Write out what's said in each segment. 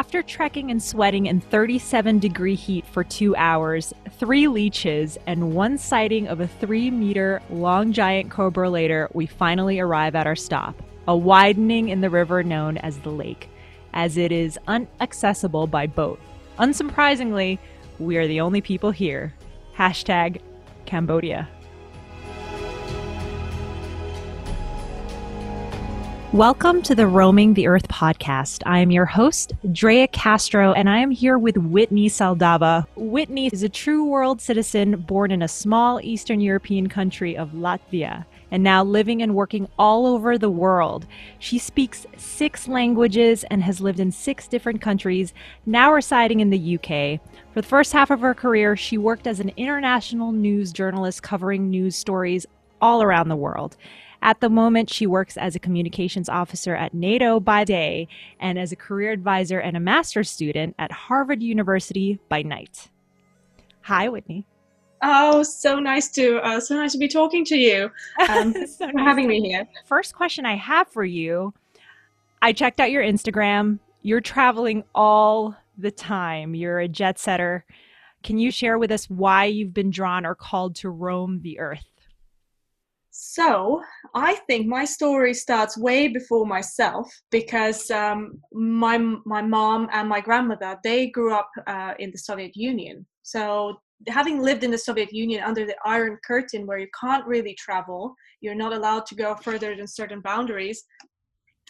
After trekking and sweating in 37 degree heat for two hours, three leeches, and one sighting of a three meter long giant cobra later, we finally arrive at our stop, a widening in the river known as the lake, as it is unaccessible by boat. Unsurprisingly, we are the only people here. Hashtag Cambodia. Welcome to the Roaming the Earth podcast. I am your host, Drea Castro, and I am here with Whitney Saldaba. Whitney is a true world citizen born in a small Eastern European country of Latvia and now living and working all over the world. She speaks six languages and has lived in six different countries, now residing in the UK. For the first half of her career, she worked as an international news journalist covering news stories all around the world. At the moment, she works as a communications officer at NATO by day and as a career advisor and a master's student at Harvard University by night. Hi, Whitney. Oh, so nice to uh, so nice to be talking to you. Um, so nice for having me here. First question I have for you: I checked out your Instagram. You're traveling all the time. You're a jet setter. Can you share with us why you've been drawn or called to roam the earth? So I think my story starts way before myself because um, my my mom and my grandmother they grew up uh, in the Soviet Union. So having lived in the Soviet Union under the Iron Curtain, where you can't really travel, you're not allowed to go further than certain boundaries.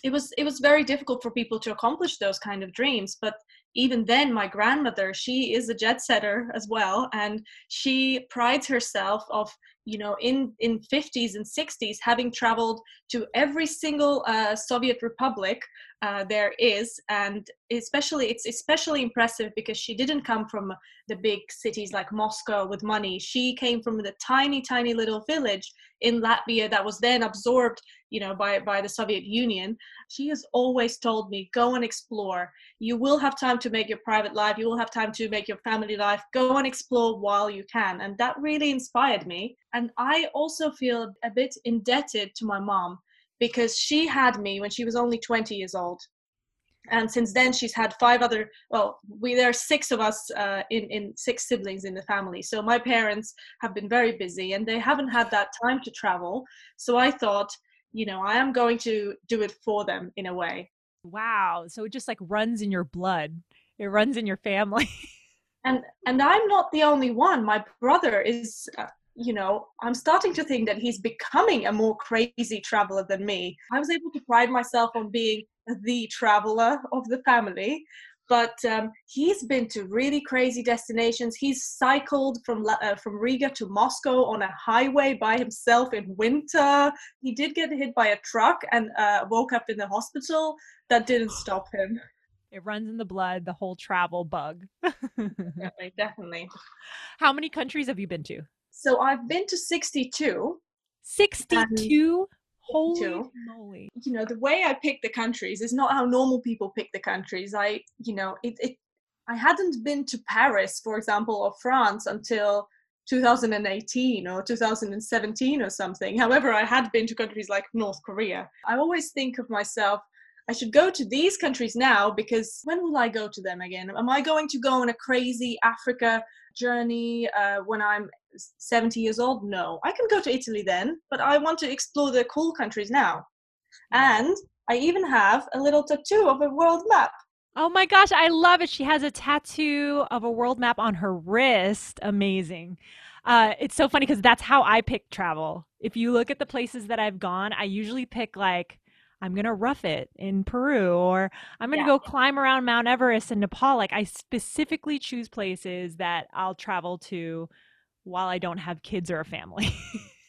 It was it was very difficult for people to accomplish those kind of dreams. But even then, my grandmother, she is a jet setter as well, and she prides herself of you know in in 50s and 60s having traveled to every single uh, soviet republic uh, there is and especially it's especially impressive because she didn't come from the big cities like moscow with money. She came from the tiny tiny little village in latvia that was then absorbed you know by by the soviet union. She has always told me go and explore. You will have time to make your private life. You will have time to make your family life. Go and explore while you can. And that really inspired me. And i also feel a bit indebted to my mom because she had me when she was only 20 years old. And since then she's had five other well we there are six of us uh, in in six siblings in the family. So my parents have been very busy and they haven't had that time to travel. So i thought you know i am going to do it for them in a way. Wow. So it just like runs in your blood. It runs in your family. And and i'm not the only one. My brother is uh, you know, I'm starting to think that he's becoming a more crazy traveler than me. I was able to pride myself on being the traveler of the family, but um, he's been to really crazy destinations. He's cycled from uh, from Riga to Moscow on a highway by himself in winter. He did get hit by a truck and uh, woke up in the hospital. That didn't stop him. It runs in the blood, the whole travel bug. definitely, definitely. How many countries have you been to? So I've been to 62. 62? Holy moly. You know, the way I pick the countries is not how normal people pick the countries. I, you know, it, it I hadn't been to Paris, for example, or France until 2018 or 2017 or something. However, I had been to countries like North Korea. I always think of myself I should go to these countries now because when will I go to them again? Am I going to go on a crazy Africa journey uh, when I'm 70 years old? No. I can go to Italy then, but I want to explore the cool countries now. And I even have a little tattoo of a world map. Oh my gosh, I love it. She has a tattoo of a world map on her wrist. Amazing. Uh, it's so funny because that's how I pick travel. If you look at the places that I've gone, I usually pick like I'm going to rough it in Peru or I'm going to yeah. go climb around Mount Everest in Nepal. Like I specifically choose places that I'll travel to while I don't have kids or a family.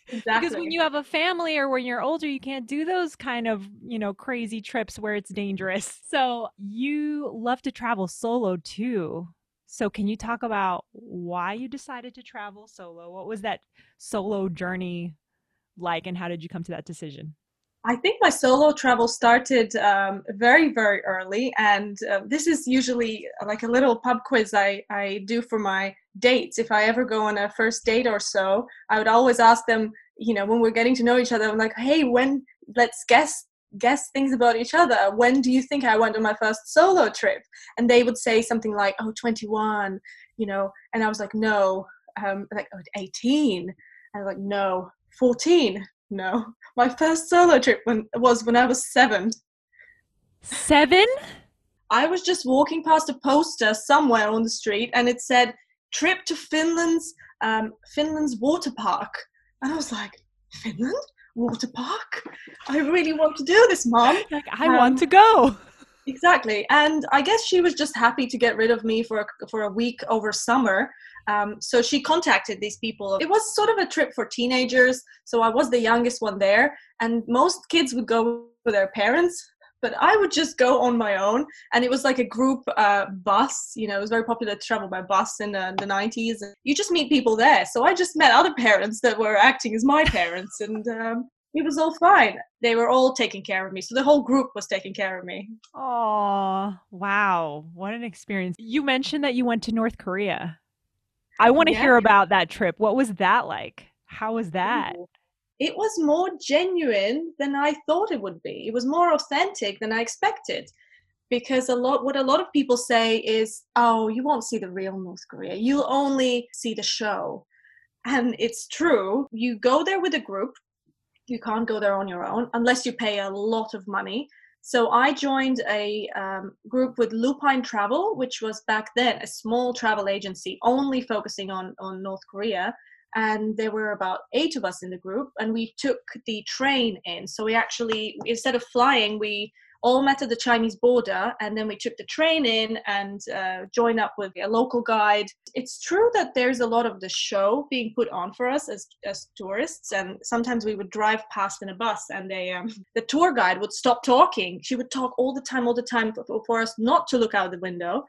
Exactly. because when you have a family or when you're older, you can't do those kind of, you know, crazy trips where it's dangerous. So you love to travel solo too. So can you talk about why you decided to travel solo? What was that solo journey like and how did you come to that decision? I think my solo travel started um, very, very early. And uh, this is usually like a little pub quiz I, I do for my dates. If I ever go on a first date or so, I would always ask them, you know, when we're getting to know each other, I'm like, hey, when, let's guess guess things about each other. When do you think I went on my first solo trip? And they would say something like, oh, 21, you know, and I was like, no, um, like oh, 18. And I was like, no, 14. No, my first solo trip when, was when I was seven. Seven? I was just walking past a poster somewhere on the street and it said, trip to Finland's um, Finland's water park. And I was like, Finland? Water park? I really want to do this, mom. Like, I um, want to go. Exactly. And I guess she was just happy to get rid of me for a, for a week over summer. Um, so she contacted these people. It was sort of a trip for teenagers. So I was the youngest one there. And most kids would go with their parents but I would just go on my own. And it was like a group uh, bus. You know, it was very popular to travel by bus in uh, the 90s. And You just meet people there. So I just met other parents that were acting as my parents, and um, it was all fine. They were all taking care of me. So the whole group was taking care of me. Oh, wow. What an experience. You mentioned that you went to North Korea. I want to yeah. hear about that trip. What was that like? How was that? Ooh it was more genuine than I thought it would be. It was more authentic than I expected. Because a lot, what a lot of people say is, "Oh, you won't see the real North Korea. You'll only see the show," and it's true. You go there with a group. You can't go there on your own unless you pay a lot of money. So I joined a um, group with Lupine Travel, which was back then a small travel agency only focusing on on North Korea and there were about eight of us in the group and we took the train in. So we actually instead of flying we all met at the chinese border and then we took the train in and uh, joined up with a local guide. It's true that there's a lot of the show being put on for us as, as tourists and sometimes we would drive past in a bus and they um, the tour guide would stop talking. She would talk all the time all the time for, for us not to look out the window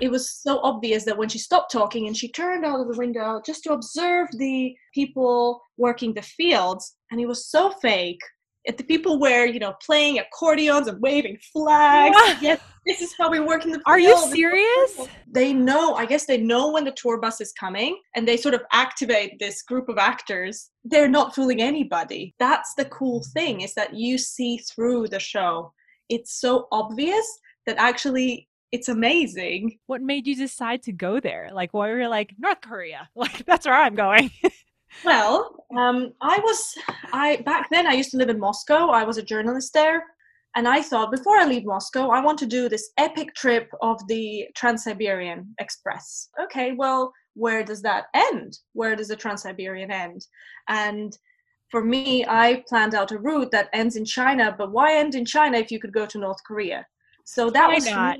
it was so obvious that when she stopped talking and she turned out of the window just to observe the people working the fields, and it was so fake. If the people were, you know, playing accordions and waving flags. Yes, this is how we work in the. Fields. Are you serious? They know. I guess they know when the tour bus is coming, and they sort of activate this group of actors. They're not fooling anybody. That's the cool thing is that you see through the show. It's so obvious that actually it's amazing. What made you decide to go there? Like, why were you like North Korea? Like, that's where I'm going. well, um, I was I back then. I used to live in Moscow. I was a journalist there, and I thought before I leave Moscow, I want to do this epic trip of the Trans-Siberian Express. Okay, well, where does that end? Where does the Trans-Siberian end? And for me, I planned out a route that ends in China. But why end in China if you could go to North Korea? So that why was not?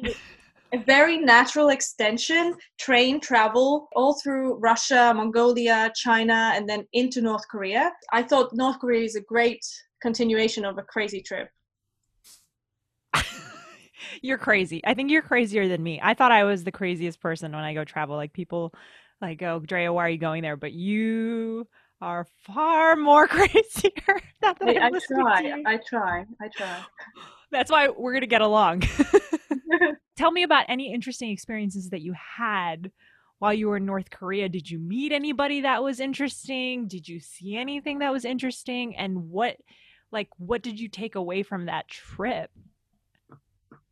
A very natural extension train travel all through Russia, Mongolia, China, and then into North Korea. I thought North Korea is a great continuation of a crazy trip. you're crazy. I think you're crazier than me. I thought I was the craziest person when I go travel. Like people like, oh, Drea, why are you going there? But you are far more crazier. I, I try. I try. I try. That's why we're going to get along. Tell me about any interesting experiences that you had while you were in North Korea. Did you meet anybody that was interesting? Did you see anything that was interesting? And what like what did you take away from that trip?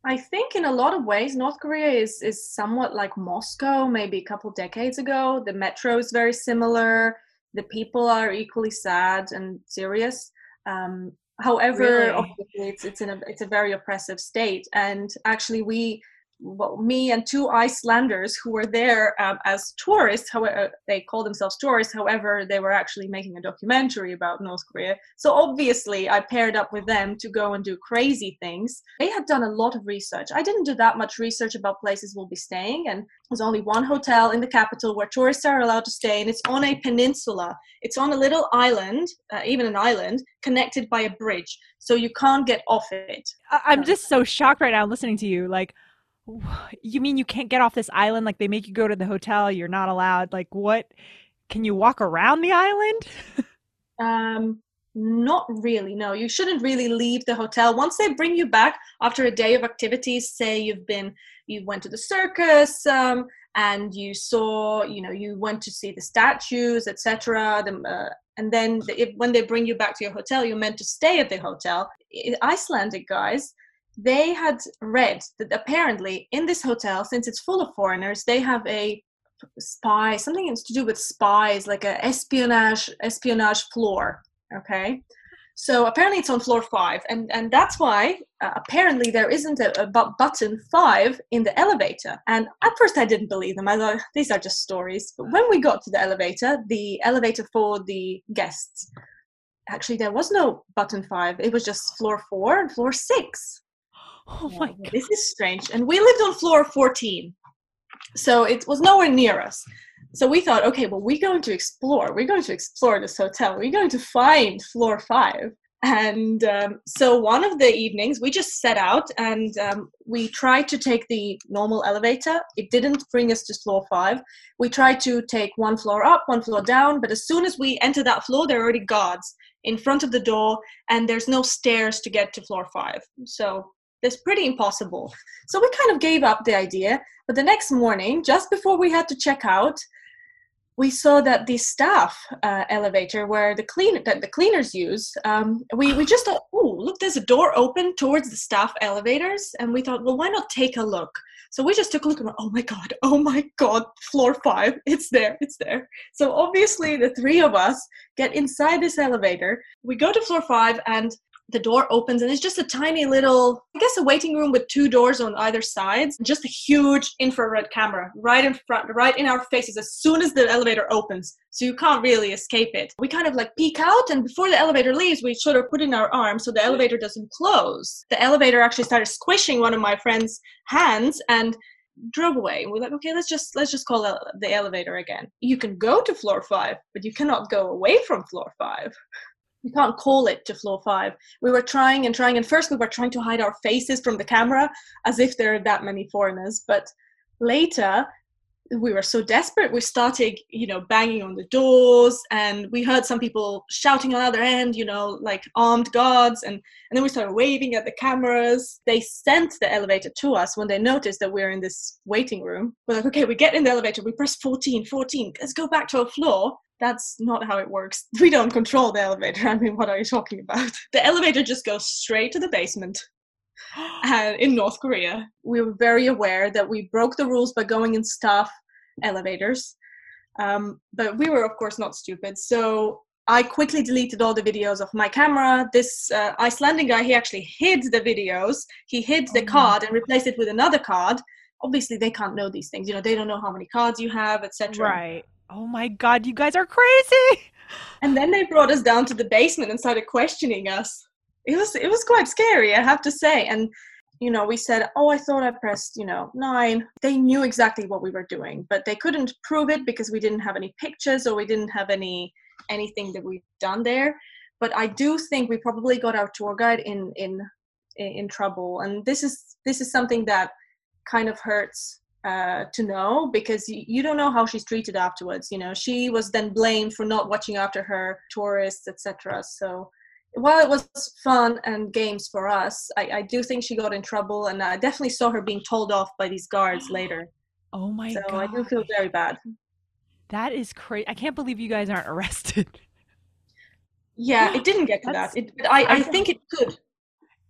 I think in a lot of ways North Korea is is somewhat like Moscow maybe a couple decades ago. The metro is very similar. The people are equally sad and serious. Um, However, really? it's it's in a it's a very oppressive state, and actually we well, me and two Icelanders who were there um, as tourists. However, they call themselves tourists. However, they were actually making a documentary about North Korea. So obviously, I paired up with them to go and do crazy things. They had done a lot of research. I didn't do that much research about places we'll be staying, and there's only one hotel in the capital where tourists are allowed to stay, and it's on a peninsula. It's on a little island, uh, even an island, connected by a bridge, so you can't get off it. I'm just so shocked right now listening to you. Like you mean you can't get off this island? Like they make you go to the hotel, you're not allowed. Like what? Can you walk around the island? um, Not really, no. You shouldn't really leave the hotel. Once they bring you back after a day of activities, say you've been, you went to the circus, um, and you saw, you know, you went to see the statues, etc. The, uh, and then the, if, when they bring you back to your hotel, you're meant to stay at the hotel. Icelandic guys, they had read that apparently in this hotel, since it's full of foreigners, they have a spy, something to do with spies, like a espionage espionage floor. Okay, so apparently it's on floor five, and and that's why uh, apparently there isn't a, a button five in the elevator. And at first I didn't believe them. I thought these are just stories. But when we got to the elevator, the elevator for the guests, actually there was no button five. It was just floor four and floor six. Oh my god. This is strange. And we lived on floor 14. So it was nowhere near us. So we thought, okay, well, we're going to explore. We're going to explore this hotel. We're going to find floor five. And um, so one of the evenings, we just set out and um, we tried to take the normal elevator. It didn't bring us to floor five. We tried to take one floor up, one floor down, but as soon as we enter that floor, there are already guards in front of the door, and there's no stairs to get to floor five. So it's pretty impossible. So we kind of gave up the idea. But the next morning, just before we had to check out, we saw that the staff uh, elevator where the clean that the cleaners use um, we, we just thought oh look there's a door open towards the staff elevators and we thought well why not take a look so we just took a look and went, oh my god oh my god floor five it's there it's there so obviously the three of us get inside this elevator we go to floor five and the door opens and it's just a tiny little i guess a waiting room with two doors on either sides. Just a huge infrared camera right in front right in our faces as soon as the elevator opens. So you can't really escape it. We kind of like peek out and before the elevator leaves we sort of put in our arm so the elevator doesn't close. The elevator actually started squishing one of my friend's hands and drove away. We're like okay let's just let's just call the elevator again. You can go to floor five but you cannot go away from floor five you can't call it to floor five. We were trying and trying, and first we were trying to hide our faces from the camera as if there are that many foreigners. But later, we were so desperate, we started, you know, banging on the doors, and we heard some people shouting on the other end, you know, like armed guards, and and then we started waving at the cameras. They sent the elevator to us when they noticed that we we're in this waiting room. We're like, okay, we get in the elevator, we press 14, 14, let's go back to our floor that's not how it works. We don't control the elevator. I mean, what are you talking about? The elevator just goes straight to the basement. And in North Korea, we were very aware that we broke the rules by going in staff elevators. Um, but we were, of course, not stupid. So I quickly deleted all the videos of my camera. This uh, Icelandic guy, he actually hid the videos. He hid the oh, card and replaced it with another card. Obviously, they can't know these things. You know, they don't know how many cards you have, etc. Right. Oh my god, you guys are crazy. And then they brought us down to the basement and started questioning us. It was it was quite scary, I have to say. And you know, we said, "Oh, I thought I pressed, you know, 9." They knew exactly what we were doing, but they couldn't prove it because we didn't have any pictures or we didn't have any anything that we've done there. But I do think we probably got our tour guide in in in trouble and this is this is something that kind of hurts uh, to know because you, you don't know how she's treated afterwards. You know, she was then blamed for not watching after her tourists, etc. So while it was fun and games for us, I, I, do think she got in trouble, and I definitely saw her being told off by these guards later. Oh my so god! I do feel very bad. That is crazy. I can't believe you guys aren't arrested. Yeah, it didn't get to that. It, I, I think it could.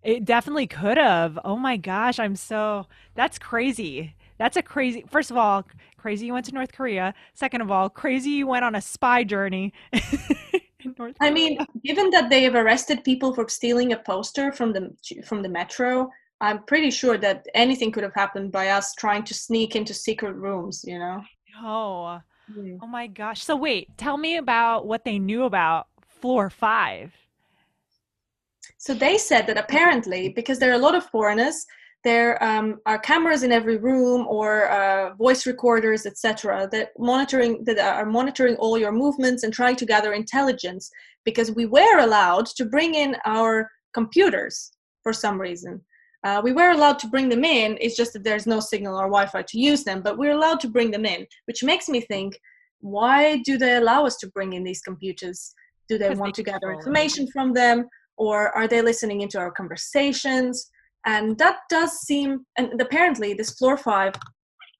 It definitely could have. Oh my gosh, I'm so that's crazy. That's a crazy. First of all, crazy you went to North Korea. Second of all, crazy you went on a spy journey. I mean, given that they have arrested people for stealing a poster from the from the metro, I'm pretty sure that anything could have happened by us trying to sneak into secret rooms. You know. Oh. Mm. Oh my gosh. So wait, tell me about what they knew about floor five. So they said that apparently, because there are a lot of foreigners, there um, are cameras in every room or uh, voice recorders etc that monitoring that are monitoring all your movements and trying to gather intelligence because we were allowed to bring in our computers for some reason uh, we were allowed to bring them in it's just that there's no signal or wi-fi to use them but we're allowed to bring them in which makes me think why do they allow us to bring in these computers Do they want to gather information from them? Or are they listening into our conversations? And that does seem, and apparently, this floor five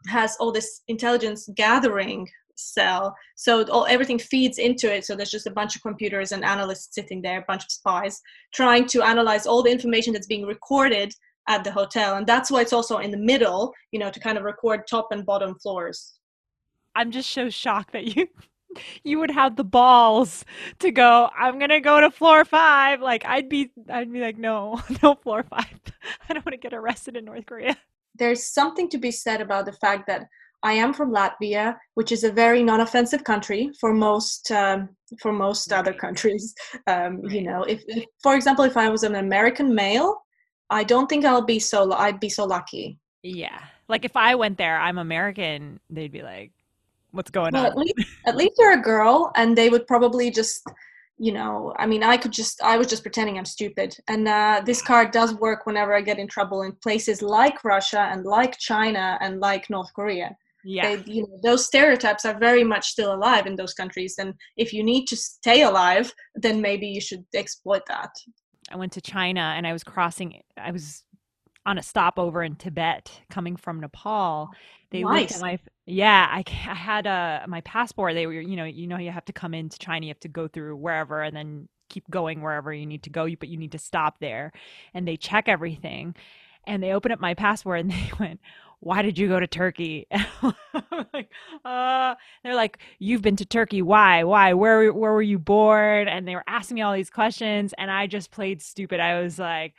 has all this intelligence gathering cell. So all everything feeds into it. So there's just a bunch of computers and analysts sitting there a bunch of spies trying to analyze all the information that's being recorded at the hotel. And that's why it's also in the middle you know to kind of record top and bottom floors. I'm just so shocked that you you would have the balls to go i'm gonna go to floor five like i'd be i'd be like no no floor five i don't want to get arrested in north korea there's something to be said about the fact that I am from Latvia, which is a very non-offensive country for most um, for most other countries. Um, you know, if, if, for example, if I was an American male, I don't think I'll be so I'd be so lucky. Yeah, like if I went there, I'm American. They'd be like, "What's going well, on?" At least, at least you're a girl, and they would probably just you know i mean i could just i was just pretending i'm stupid. And uh, this card does work whenever i get in trouble in places like russia and like china and like north korea. Yeah. They, you know, those stereotypes are very much still alive in those countries and if you need to stay alive then maybe you should exploit that. I went to china and i was crossing i was on a stopover in tibet coming from nepal they nice. looked at my yeah I, I had a my passport they were you know you know you have to come into china you have to go through wherever and then keep going wherever you need to go but you need to stop there and they check everything and they open up my passport and they went why did you go to Turkey? like, uh, they're like, you've been to Turkey. Why? Why? Where, where were you born? And they were asking me all these questions. And I just played stupid. I was like,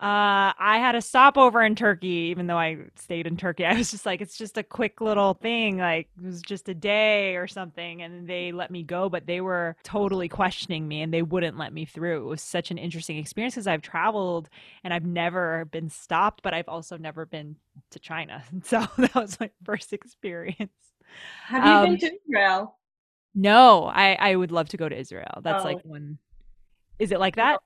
uh, I had a stopover in Turkey, even though I stayed in Turkey. I was just like, it's just a quick little thing. Like, it was just a day or something. And they let me go, but they were totally questioning me and they wouldn't let me through. It was such an interesting experience because I've traveled and I've never been stopped, but I've also never been to China. So that was my first experience. Have you um, been to Israel? No, I, I would love to go to Israel. That's oh. like one. Is it like that?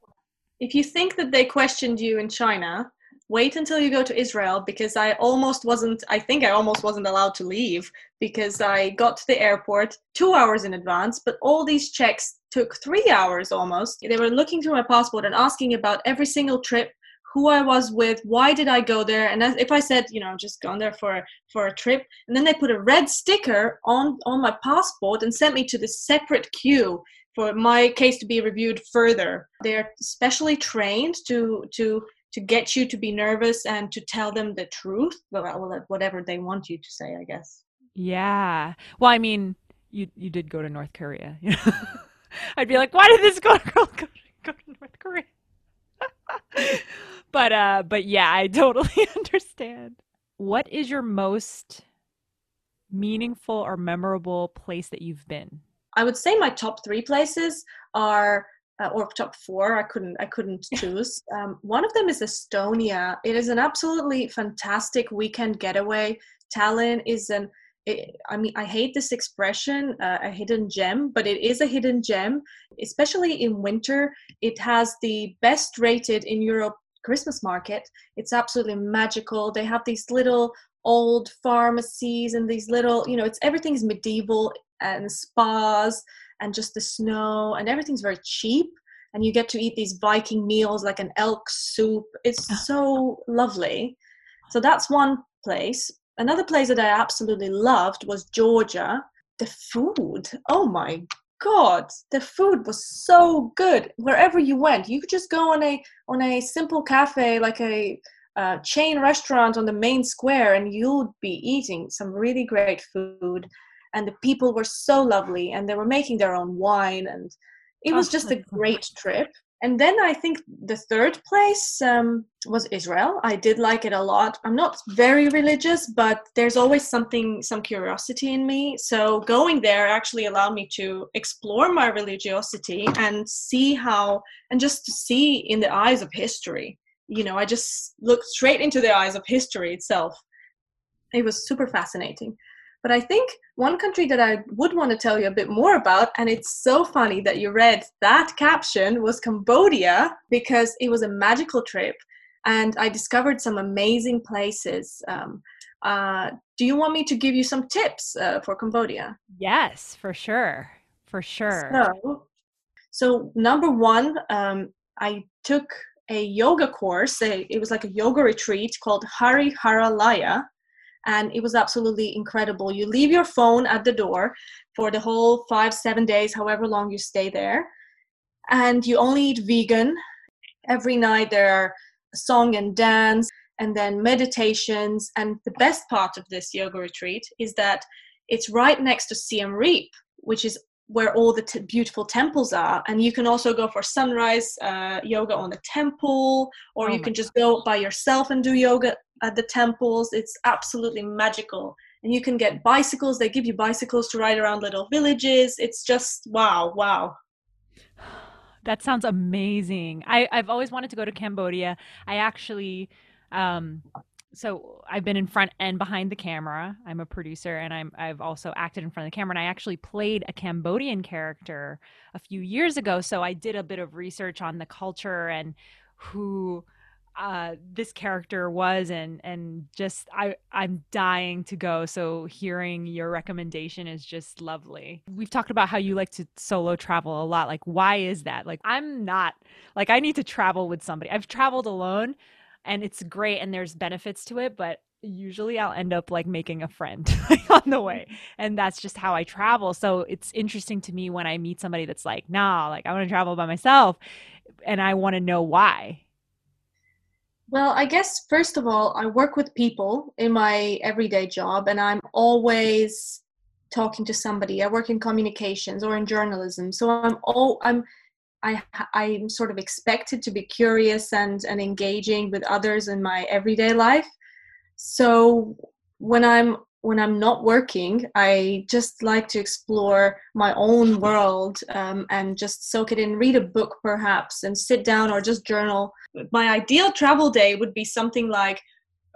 If you think that they questioned you in China, wait until you go to Israel because I almost wasn't, I think I almost wasn't allowed to leave because I got to the airport two hours in advance, but all these checks took three hours almost. They were looking through my passport and asking about every single trip who I was with, why did I go there, and if I said, you know, just gone there for for a trip, and then they put a red sticker on on my passport and sent me to the separate queue for my case to be reviewed further. They're specially trained to to to get you to be nervous and to tell them the truth, well, whatever they want you to say, I guess. Yeah. Well, I mean, you you did go to North Korea. I'd be like, why did this girl go, go, go to North Korea? but uh, but yeah, I totally understand. What is your most meaningful or memorable place that you've been? I would say my top three places are uh, or top four. I couldn't I couldn't choose. Um, one of them is Estonia. It is an absolutely fantastic weekend getaway. Tallinn is an it, I mean, I hate this expression, uh, a hidden gem, but it is a hidden gem, especially in winter. It has the best rated in Europe Christmas market. It's absolutely magical. They have these little old pharmacies and these little, you know, it's everything's medieval and spas and just the snow and everything's very cheap. And you get to eat these viking meals like an elk soup. It's ah. so lovely. So that's one place. Another place that i absolutely loved was georgia. The food oh my god the food was so good. Wherever you went you could just go on a on a simple cafe like a uh, chain restaurant on the main square and you'd be eating some really great food. And the people were so lovely and they were making their own wine and it was just a great trip. And then i think the third place um, was israel. I did like it a lot. I'm not very religious but there's always something some curiosity in me. So going there actually allowed me to explore my religiosity and see how and just to see in the eyes of history you know i just looked straight into the eyes of history itself it was super fascinating but I think one country that I would want to tell you a bit more about, and it's so funny that you read that caption, was Cambodia because it was a magical trip and I discovered some amazing places. Um, uh, do you want me to give you some tips uh, for Cambodia? Yes, for sure. For sure. So, So number one, um, I took a yoga course. it was like a yoga retreat called Hariharalaya, and it was absolutely incredible. You leave your phone at the door for the whole five, seven days, however long you stay there, and you only eat vegan. Every night there are song and dance, and then meditations. And the best part of this yoga retreat is that it's right next to Siem Reap, which is where all the t- beautiful temples are and you can also go for sunrise uh, yoga on the temple or oh you can just go by yourself and do yoga at the temples. It's absolutely magical. And you can get bicycles. They give you bicycles to ride around little villages. It's just wow wow. That sounds amazing. I, i've always wanted to go to cambodia. I actually um, so I've been in front and behind the camera. I'm a producer and I'm I've also acted in front of the camera and I actually played a Cambodian character a few years ago. So I did a bit of research on the culture and who uh, this character was and and just I I'm dying to go so hearing your recommendation is just lovely. We've talked about how you like to solo travel a lot like why is that? Like I'm not like I need to travel with somebody. I've traveled alone and it's great and there's benefits to it but usually I'll end up like making a friend on the way. And that's just how I travel. So it's interesting to me when I meet somebody that's like, nah, like I want to travel by myself and I want to know why. Well, I guess first of all, I work with people in my everyday job and I'm always talking to somebody. I work in communications or in journalism. So I'm all I'm I I'm sort of expected to be curious and and engaging with others in my everyday life. So when I'm when I'm not working, I just like to explore my own world um, and just soak it in, read a book perhaps, and sit down or just journal. My ideal travel day would be something like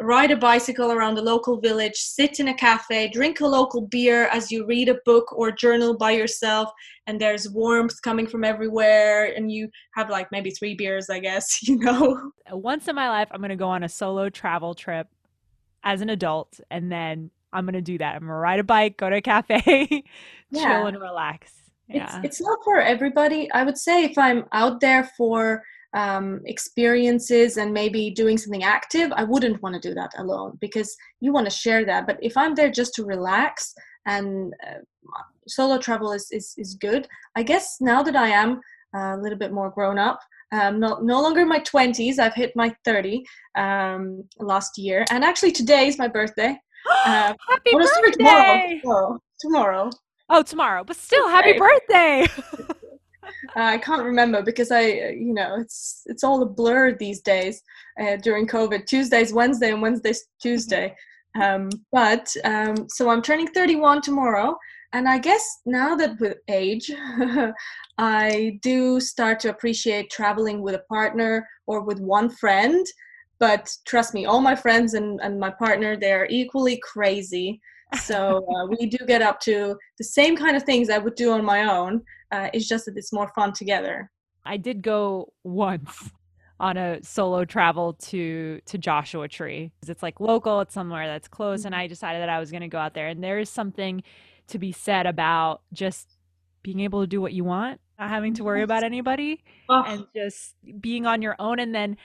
ride a bicycle around a local village, sit in a cafe, drink a local beer as you read a book or journal by yourself, and there's warmth coming from everywhere, and you have like maybe three beers, I guess, you know. Once in my life, I'm going to go on a solo travel trip as an adult, and then I'm going to do that. I'm going to ride a bike, go to a cafe, yeah. chill and relax. Yeah. It's, it's not for everybody. I would say if I'm out there for um, experiences and maybe doing something active, I wouldn't want to do that alone because you want to share that. But if I'm there just to relax and uh, solo travel is, is, is good, I guess now that I am a little bit more grown up, um, no, no longer in my 20s, I've hit my 30 um, last year. And actually, today is my birthday. Uh, happy birthday! Tomorrow. tomorrow. Tomorrow. Oh, tomorrow. But still, happy birthday! I can't remember because I, uh, you know, it's it's all a blur these days uh, during COVID. Tuesday's Wednesday and Wednesday's Tuesday. Um, but um, so I'm turning 31 tomorrow, and I guess now that with age, I do start to appreciate traveling with a partner or with one friend. But trust me, all my friends and, and my partner, they're equally crazy. So uh, we do get up to the same kind of things I would do on my own. Uh, it's just that it's more fun together. I did go once on a solo travel to to Joshua Tree. It's like local, it's somewhere that's close, and I decided that I was going to go out there. And there is something to be said about just being able to do what you want, not having to worry about anybody, oh. and just being on your own. And then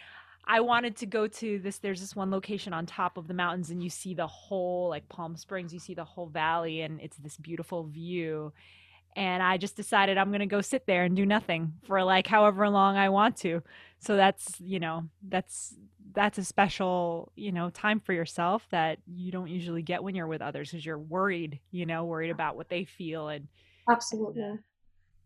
I wanted to go to this. There's this one location on top of the mountains, and you see the whole like Palm Springs. You see the whole valley, and it's this beautiful view. And I just decided I'm gonna go sit there and do nothing for like however long I want to. So that's you know that's that's a special you know time for yourself that you don't usually get when you're with others because you're worried you know worried about what they feel and absolutely. Uh,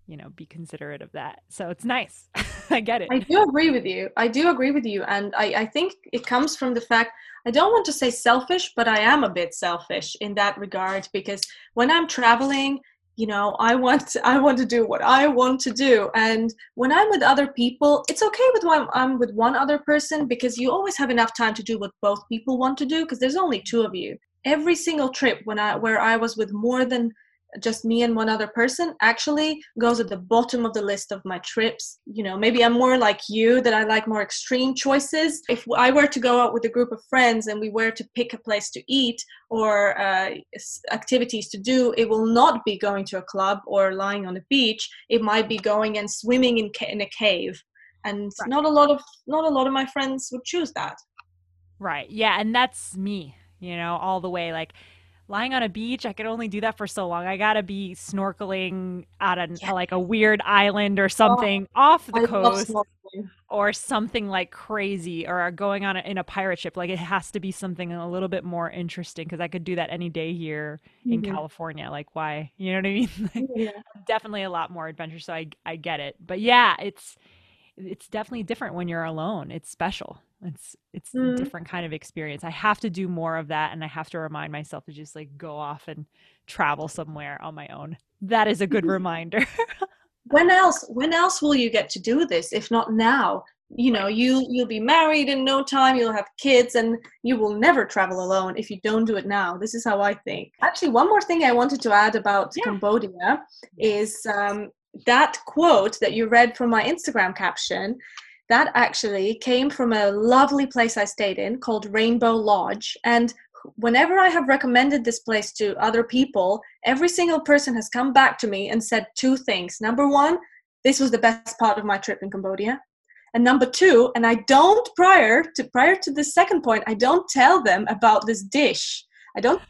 you know be considerate of that. So it's nice. I get it. I do agree with you. I do agree with you and I, I think it comes from the fact i don't want to say selfish but i am a bit selfish in that regard because when i'm traveling you know i want i want to do what i want to do. And when i'm with other people it's okay with one i'm with one other person because you always have enough time to do what both people want to do because there's only two of you. Every single trip when i where i was with more than just me and one other person actually goes at the bottom of the list of my trips. You know maybe i'm more like you that i like more extreme choices. If i were to go out with a group of friends and we were to pick a place to eat or uh, activities to do it will not be going to a club or lying on a beach. It might be going and swimming in, ca- in a cave. And right. not a lot of not a lot of my friends would choose that. Right. Yeah and that's me you know all the way like lying on a beach, I could only do that for so long. I gotta be snorkeling at a yeah. like a weird island or something oh, off the I coast, or something like crazy, or going on a, in a pirate ship. Like it has to be something a little bit more interesting because I could do that any day here mm-hmm. in California. Like why? You know what I mean? yeah. Definitely a lot more adventure. So I I get it, but yeah, it's it's definitely different when you're alone. It's special. It's it's mm. a different kind of experience. I have to do more of that and I have to remind myself to just like go off and travel somewhere on my own. That is a good reminder. when else when else will you get to do this if not now? You know, you you'll be married in no time, you'll have kids and you will never travel alone if you don't do it now. This is how I think. Actually, one more thing I wanted to add about yeah. Cambodia is um, that quote that you read from my Instagram caption that actually came from a lovely place I stayed in called Rainbow Lodge. And whenever I have recommended this place to other people, every single person has come back to me and said two things. Number one, this was the best part of my trip in Cambodia. And number two, and I don't prior to prior to the second point, I don't tell them about this dish. I don't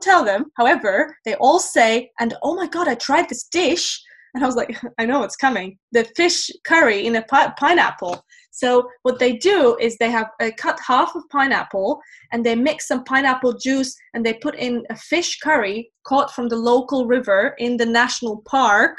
tell them. However, they all say, and oh my god, I tried this dish and I was like, I know it's coming. The fish curry in a pi- pineapple. So what they do is they have uh, cut half of pineapple and they mix some pineapple juice and they put in a fish curry caught from the local river in the national park.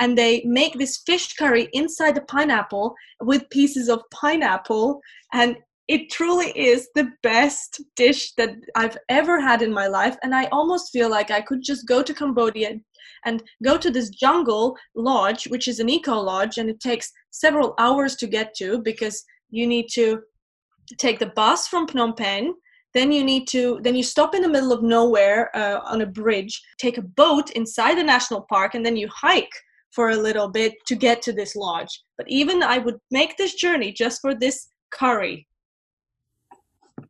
And they make this fish curry inside the pineapple with pieces of pineapple. And it truly is the best dish that I've ever had in my life. And I almost feel like I could just go to Cambodia, and go to this jungle lodge, which is an eco lodge, and it takes several hours to get to because you need to take the bus from Phnom Penh. Then you need to then you stop in the middle of nowhere uh, on a bridge, take a boat inside the national park, and then you hike for a little bit to get to this lodge. But even I would make this journey just for this curry.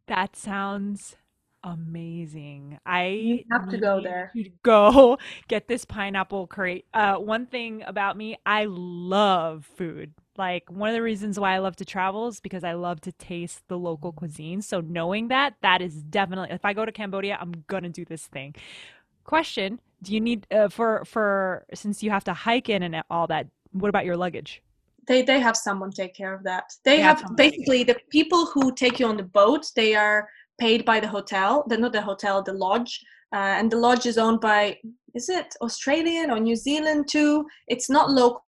That sounds amazing. I you have to go there. To go get this pineapple curry. Uh, one thing about me, I love food. Like one of the reasons why I love to travel is because I love to taste the local cuisine. So knowing that, that is definitely. If I go to Cambodia, I'm gonna do this thing. Question: Do you need uh, for for since you have to hike in and all that? What about your luggage? They they have someone take care of that. They, they have, basically the people who take you on the boat. They are paid by the hotel, the not the hotel, the lodge, uh, and the lodge is owned by is it Australian or New Zealand too? It's not local.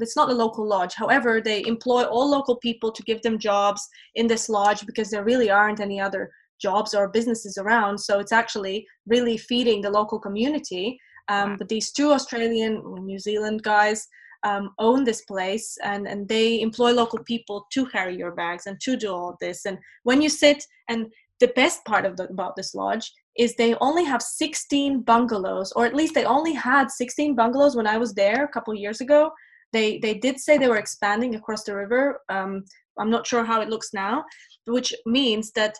It's not a local lodge. However, they employ all local people to give them jobs in this lodge because there really aren't any other jobs or businesses around. So it's actually really feeding the local community. Um, but these two Australian, New Zealand guys um, own this place and, and they employ local people to carry your bags and to do all this. And when you sit and the best part of the, about this lodge is they only have 16 bungalows or at least they only had 16 bungalows when i was there a couple years ago. They they did say they were expanding across the river. Um, i'm not sure how it looks now which means that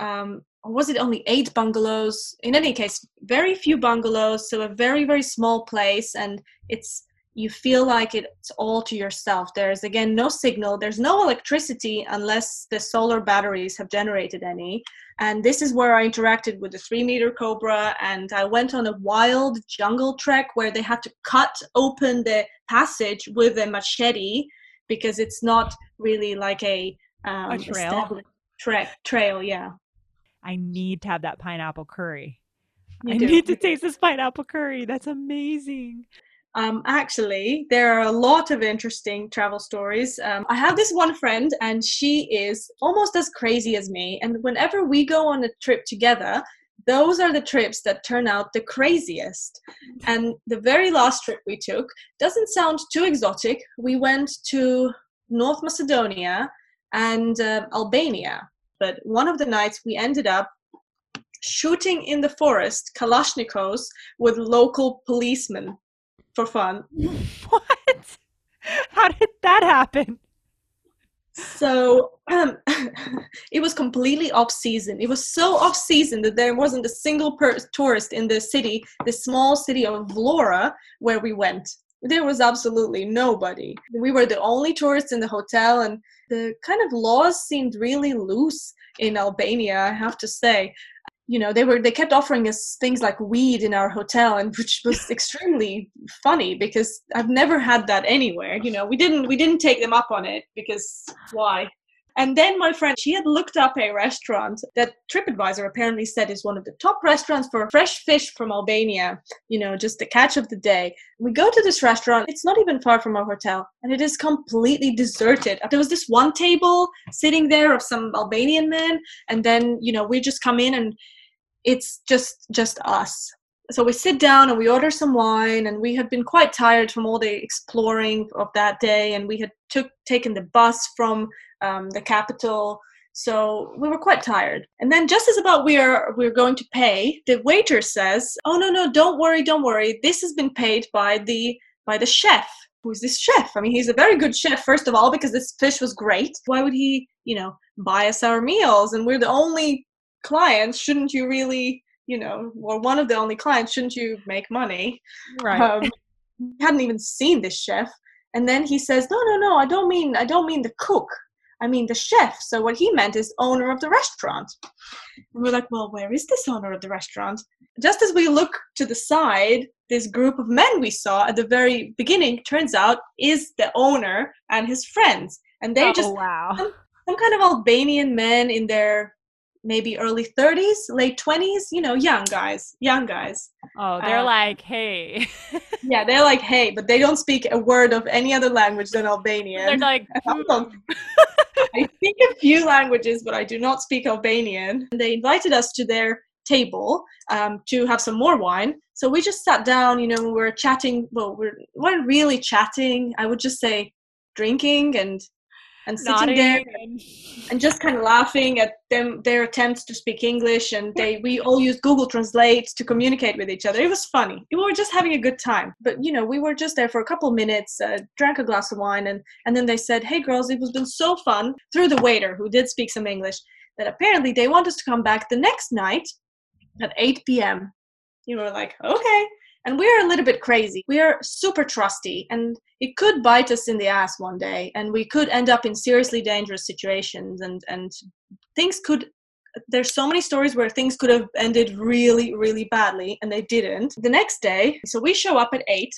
um, was it only eight bungalows? In any case very few bungalows so a very very small place and it's you feel like it's all to yourself. There's again no signal, there's no electricity unless the solar batteries have generated any. And this is where I interacted with the three meter cobra, and I went on a wild jungle trek where they had to cut open the passage with a machete because it's not really like a, um, a trail. Trek trail, yeah. I need to have that pineapple curry. You I do. need to taste this pineapple curry. That's amazing. Um, actually, there are a lot of interesting travel stories. Um, I have this one friend, and she is almost as crazy as me. And whenever we go on a trip together, those are the trips that turn out the craziest. And the very last trip we took doesn't sound too exotic. We went to North Macedonia and uh, Albania. But one of the nights we ended up shooting in the forest Kalashnikovs with local policemen for fun. What? How did that happen? So um, it was completely off season. It was so off season that there wasn't a single per- tourist in the city, the small city of Vlora, where we went. There was absolutely nobody. We were the only tourists in the hotel, and the kind of laws seemed really loose in Albania, I have to say you know they were they kept offering us things like weed in our hotel and which was extremely funny because i've never had that anywhere you know. We didn't we didn't take them up on it because why? And then my friend she had looked up a restaurant that tripadvisor apparently said is one of the top restaurants for fresh fish from albania you know just the catch of the day. We go to this restaurant it's not even far from our hotel and it is completely deserted. There was this one table sitting there of some albanian men and then you know we just come in and it's just just us. So we sit down and we order some wine and we had been quite tired from all the exploring of that day and we had took taken the bus from um, the capital. So we were quite tired. And then just as about we are we are going to pay the waiter says oh no no don't worry don't worry. This has been paid by the by the chef. Who's this chef? I mean he's a very good chef first of all because this fish was great. Why would he you know buy us our meals? And we're the only clients, shouldn't you really, you know, or one of the only clients, shouldn't you make money? Right. Um, hadn't even seen this chef, and then he says, "No, no, no, I don't mean, I don't mean the cook. I mean the chef." So what he meant is owner of the restaurant. And we're like, "Well, where is this owner of the restaurant?" Just as we look to the side, this group of men we saw at the very beginning turns out is the owner and his friends, and they oh, just wow. some, some kind of Albanian men in their maybe early 30s, late 20s, you know, young guys, young guys. Oh, they're uh, like, hey. yeah, they're like, hey, but they don't speak a word of any other language than Albanian. They're like, hmm. I speak a few languages, but I do not speak Albanian. And they invited us to their table um, to have some more wine. So we just sat down, you know, we were chatting. Well, we weren't really chatting. I would just say drinking and and sitting there and, and just kind of laughing at them their attempts to speak english and they we all used google translate to communicate with each other. It was funny. We were just having a good time. But you know we were just there for a couple minutes uh, drank a glass of wine and and then they said hey girls it was been so fun through the waiter who did speak some english that apparently they want us to come back the next night at 8 p.m you were like okay and we're a little bit crazy. We are super trusty, and it could bite us in the ass one day, and we could end up in seriously dangerous situations, and and things could. There's so many stories where things could have ended really, really badly, and they didn't. The next day, so we show up at eight,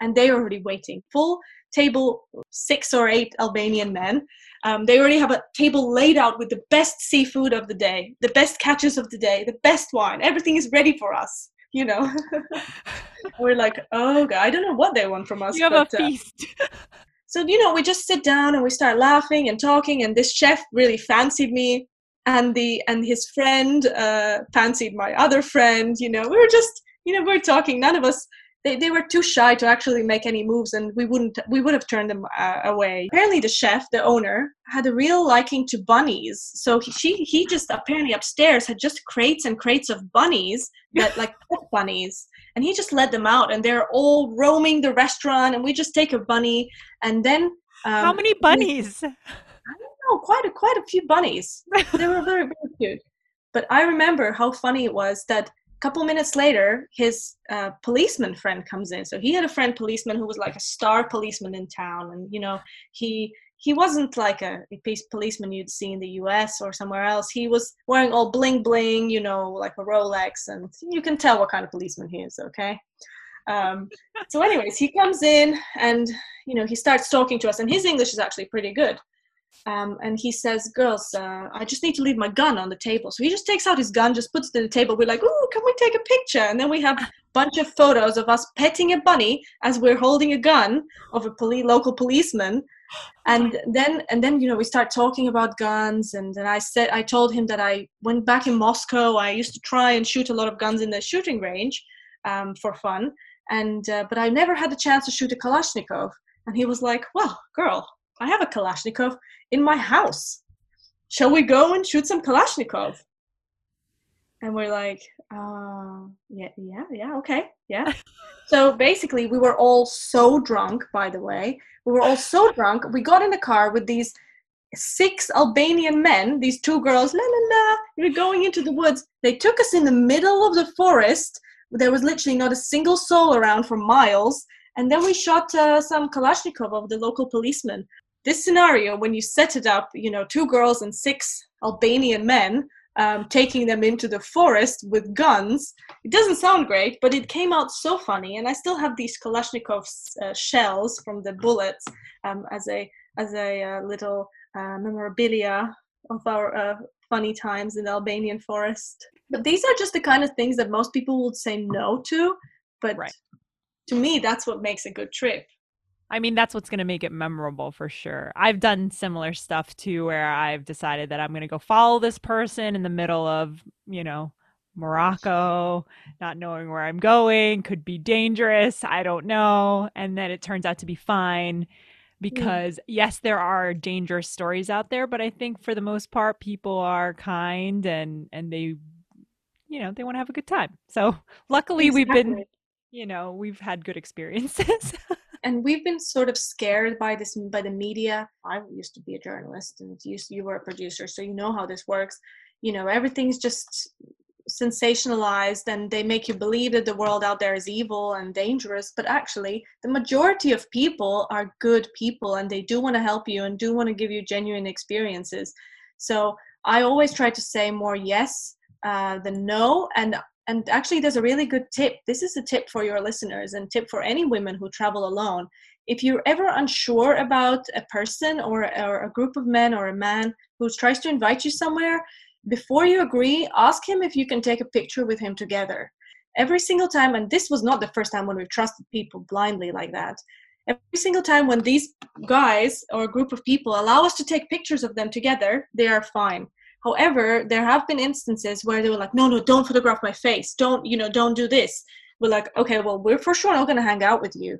and they're already waiting. Full table, six or eight Albanian men. Um, they already have a table laid out with the best seafood of the day, the best catches of the day, the best wine. Everything is ready for us you know we're like oh god i don't know what they want from us you have but, a uh, feast. uh, so you know we just sit down and we start laughing and talking and this chef really fancied me and the and his friend uh fancied my other friend you know we were just you know we are talking. None of us they, they were too shy to actually make any moves and we wouldn't we would have turned them uh, away. Apparently the chef the owner had a real liking to bunnies. So he, she, he just apparently upstairs had just crates and crates of bunnies that like bunnies and he just let them out and they're all roaming the restaurant and we just take a bunny and then um, how many bunnies? We, i don't know quite a quite a few bunnies. They were very very cute. But i remember how funny it was that a couple minutes later his uh, policeman friend comes in. So he had a friend policeman who was like a star policeman in town and you know he he wasn't like a, a policeman you'd see in the us or somewhere else he was wearing all bling bling you know like a rolex and you can tell what kind of policeman he is okay um, so anyways he comes in and you know he starts talking to us and his english is actually pretty good um, and he says, "Girls, uh, I just need to leave my gun on the table." So he just takes out his gun, just puts it on the table. We're like, "Ooh, can we take a picture?" And then we have a bunch of photos of us petting a bunny as we're holding a gun of a poli- local policeman. And then, and then, you know, we start talking about guns. And then I said, I told him that I went back in Moscow. I used to try and shoot a lot of guns in the shooting range um, for fun. And uh, but I never had the chance to shoot a Kalashnikov. And he was like, "Well, girl, I have a Kalashnikov in my house. Shall we go and shoot some Kalashnikov? And we're like, uh, yeah, yeah, yeah, okay, yeah. so basically, we were all so drunk, by the way. We were all so drunk. We got in the car with these six Albanian men, these two girls, la la la, we're going into the woods. They took us in the middle of the forest. There was literally not a single soul around for miles. And then we shot uh, some Kalashnikov of the local policeman. This scenario, when you set it up, you know, two girls and six Albanian men um, taking them into the forest with guns. It doesn't sound great, but it came out so funny. And I still have these Kalashnikov uh, shells from the bullets um, as a as a uh, little uh, memorabilia of our uh, funny times in the Albanian forest. But these are just the kind of things that most people would say no to. But right. to me, that's what makes a good trip. I mean, that's what's going to make it memorable for sure. I've done similar stuff too, where I've decided that I'm going to go follow this person in the middle of, you know, Morocco, not knowing where I'm going, could be dangerous. I don't know. And then it turns out to be fine because, mm. yes, there are dangerous stories out there, but I think for the most part, people are kind and, and they, you know, they want to have a good time. So luckily, exactly. we've been, you know, we've had good experiences. and we've been sort of scared by this by the media. I used to be a journalist and you, you were a producer so you know how this works. You know everything's just sensationalized and they make you believe that the world out there is evil and dangerous but actually the majority of people are good people and they do want to help you and do want to give you genuine experiences. So i always try to say more yes uh, than no and and actually there's a really good tip. This is a tip for your listeners and tip for any women who travel alone. If you're ever unsure about a person or, or a group of men or a man who tries to invite you somewhere before you agree ask him if you can take a picture with him together. Every single time and this was not the first time when we've trusted people blindly like that. Every single time when these guys or a group of people allow us to take pictures of them together they are fine However, there have been instances where they were like, no, no, don't photograph my face. Don't, you know, don't do this. We're like, okay, well, we're for sure not going to hang out with you.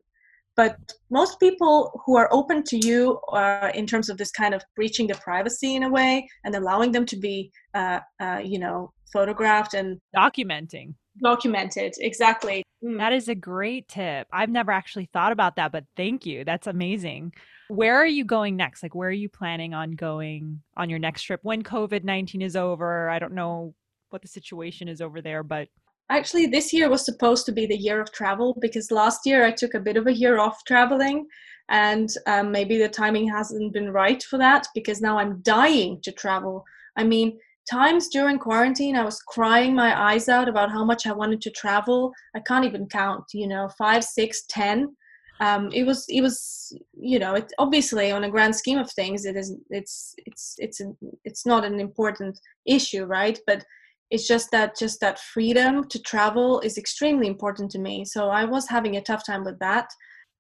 But most people who are open to you uh, in terms of this kind of breaching the privacy in a way and allowing them to be, uh, uh, you know, photographed and documenting. Documented, exactly. Mm. That is a great tip. I've never actually thought about that, but thank you. That's amazing. Where are you going next? Like, where are you planning on going on your next trip when COVID 19 is over? I don't know what the situation is over there, but. Actually, this year was supposed to be the year of travel because last year I took a bit of a year off traveling, and um, maybe the timing hasn't been right for that because now I'm dying to travel. I mean, times during quarantine i was crying my eyes out about how much i wanted to travel i can't even count you know five six ten um, it was it was you know it obviously on a grand scheme of things it is it's it's it's it's not an important issue right? But it's just that just that freedom to travel is extremely important to me. So i was having a tough time with that.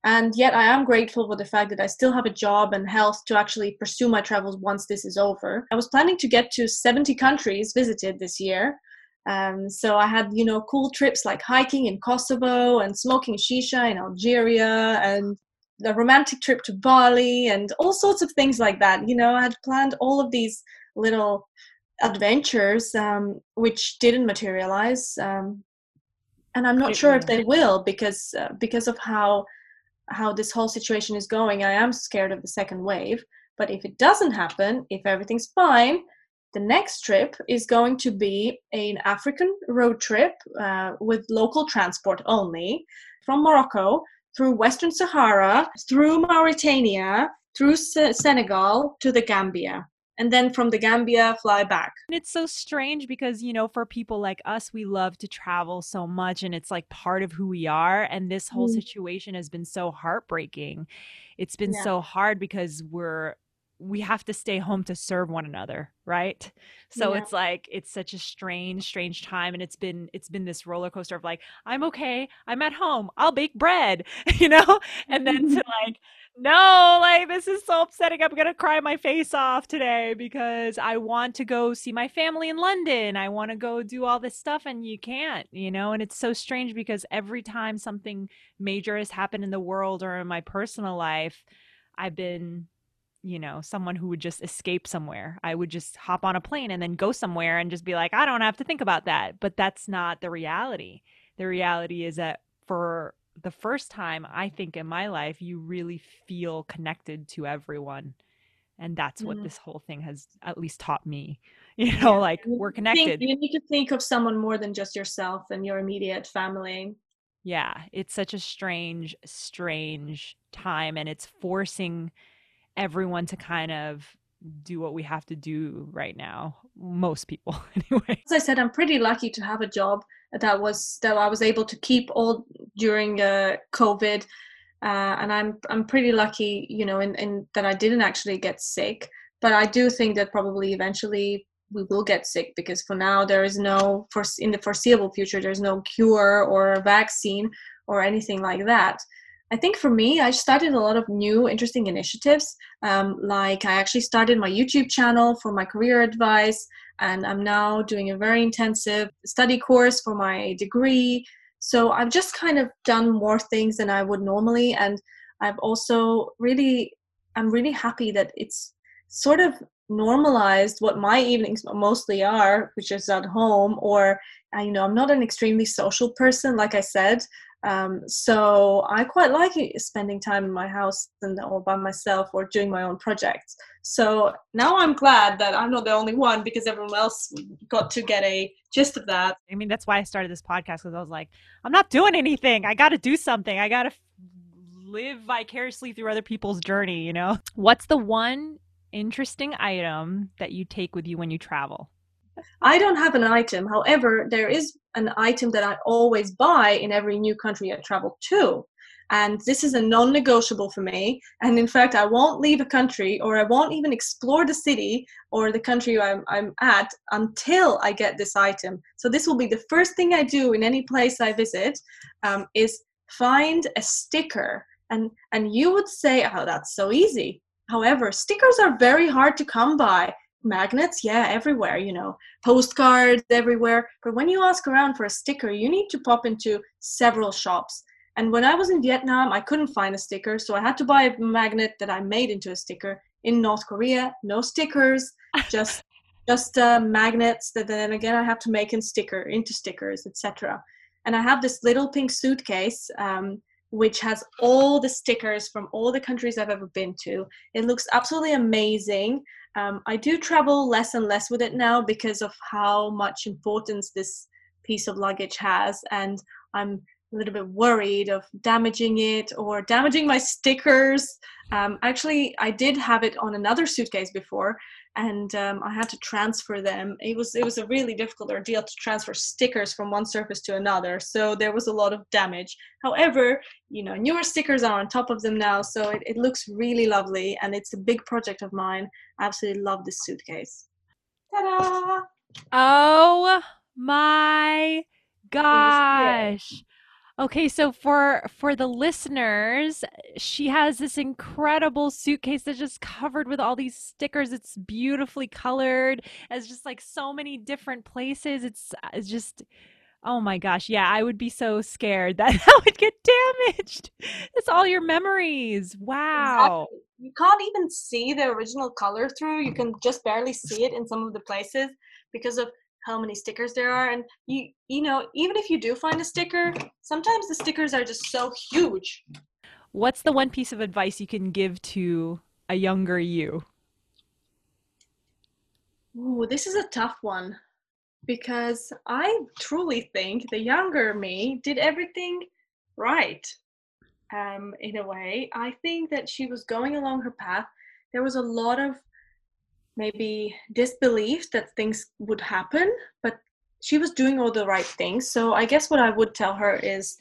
And yet i am grateful for the fact that i still have a job and health to actually pursue my travels once this is over. I was planning to get to 70 countries visited this year um, so I had, you know, cool trips like hiking in Kosovo and smoking shisha in Algeria and a romantic trip to Bali and all sorts of things like that. You know, I had planned all of these little adventures um, which didn't materialize. Um, and I'm not sure if they will because uh, because of how how this whole situation is going. I am scared of the second wave. But if it doesn't happen, if everything's fine, the next trip is going to be an African road trip uh, with local transport only from Morocco through Western Sahara, through Mauritania, through S- Senegal to the Gambia. And then from the Gambia, fly back. It's so strange because, you know, for people like us, we love to travel so much and it's like part of who we are. And this whole mm. situation has been so heartbreaking. It's been yeah. so hard because we're we have to stay home to serve one another right? So yeah. it's like it's such a strange strange time and it's been it's been this roller coaster of like i'm okay i'm at home i'll bake bread you know? And then to like no like this is so upsetting i'm gonna cry my face off today because i want to go see my family in london i want to go do all this stuff and you can't you know? And it's so strange because every time something major has happened in the world or in my personal life i've been you know, someone who would just escape somewhere. I would just hop on a plane and then go somewhere and just be like, I don't have to think about that. But that's not the reality. The reality is that for the first time, I think in my life, you really feel connected to everyone. And that's what Mhm. this whole thing has at least taught me. You know, like You we're think- connected. you need to think of someone more than just yourself and your immediate family. Yeah, it's such a strange, strange time, and it's forcing everyone to kind of do what we have to do right now. Most people, anyway. As I said, I'm pretty lucky to have a job that was that I was able to keep all during uh, COVID, uh, and I'm I'm pretty lucky, you know, in, in that I didn't actually get sick. But I do think that probably eventually we will get sick because for now there is no for in the foreseeable future there's no cure or vaccine or anything like that. I think for me, I started a lot of new interesting initiatives. Um, like I actually started my YouTube channel for my career advice and I'm now doing a very intensive study course for my degree. So I've just kind of done more things than I would normally, and I've also really, I'm really happy that it's sort of normalized what my evenings mostly are, which is at home, or you know, I'm not an extremely social person, like I said. Um, so I quite like spending time in my house and or by myself or doing my own projects. So now I'm glad that I'm not the only one because everyone else got to get a gist of that. I mean, that's why I started this podcast because I was like, I'm not doing anything. I got to do something. I got to f- live vicariously through other people's journey, you know? What's the one interesting item that you take with you when you travel? I don't have an item. However, there is an item that I always buy in every new country I travel to. And this is a non negotiable for me. And in fact, I won't leave a country or I won't even explore the city or the country I'm, I'm at until I get this item. So, this will be the first thing I do in any place I visit um, is find a sticker. And, and you would say, oh, that's so easy. However, stickers are very hard to come by magnets yeah everywhere you know postcards everywhere but when you ask around for a sticker you need to pop into several shops and when i was in vietnam i couldn't find a sticker so i had to buy a magnet that i made into a sticker in north korea no stickers just just uh, magnets that then again i have to make in sticker into stickers etc and i have this little pink suitcase um, which has all the stickers from all the countries I've ever been to. It looks absolutely amazing. Um, I do travel less and less with it now because of how much importance this piece of luggage has, and I'm a little bit worried of damaging it or damaging my stickers. Um, actually, I did have it on another suitcase before, and um, I had to transfer them. It was it was a really difficult ordeal to transfer stickers from one surface to another, so there was a lot of damage. However, you know, newer stickers are on top of them now, so it, it looks really lovely, and it's a big project of mine. I absolutely love this suitcase. Ta-da! Oh my gosh. Okay, so for for the listeners, she has this incredible suitcase that's just covered with all these stickers. It's beautifully colored. It's just like so many different places. It's uh, it's just oh my gosh. Yeah, I would be so scared that that would get damaged. It's all your memories. Wow. Exactly. You can't even see the original color through. You can just barely see it in some of the places because of how many stickers there are. And you you know, even if you do find a sticker, sometimes the stickers are just so huge. What's the one piece of advice you can give to a younger you? Ooh, this is a tough one because I truly think the younger me did everything right. Um, in a way, I think that she was going along her path. There was a lot of maybe disbelief that things would happen, but she was doing all the right things. So I guess what I would tell her is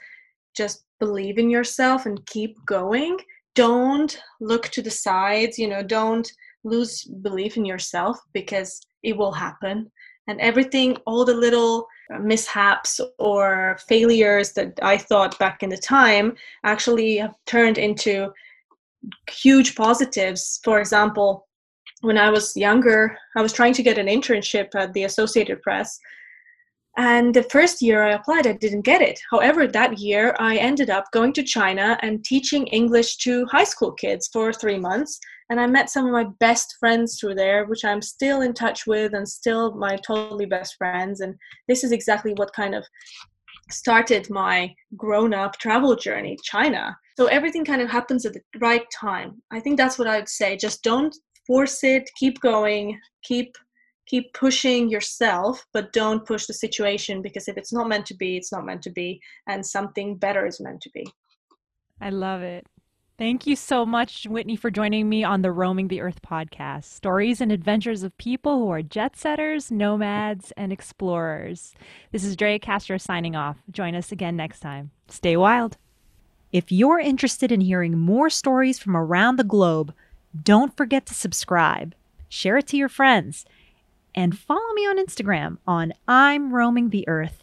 just believe in yourself and keep going. Don't look to the sides, you know, don't lose belief in yourself because it will happen. And everything, all the little mishaps or failures that I thought back in the time actually have turned into huge positives. For example, when I was younger, I was trying to get an internship at the Associated Press. And the first year I applied, I didn't get it. However, that year I ended up going to China and teaching English to high school kids for three months. and I met some of my best friends through there, which I'm still in touch with and still my totally best friends. And this is exactly what kind of started my grown up travel journey, China. So everything kind of happens at the right time. I think that's what I would say. Just don't force it, keep going, keep keep pushing yourself, but don't push the situation because if it's not meant to be, it's not meant to be, and something better is meant to be. I love it. Thank you so much, Whitney, for joining me on the Roaming the Earth podcast. Stories and adventures of people who are jet setters, nomads, and explorers. This is Drea Castro signing off. Join us again next time. Stay wild. If you're interested in hearing more stories from around the globe, don't forget to subscribe, share it to your friends, and follow me on Instagram on I'm Roaming the Earth.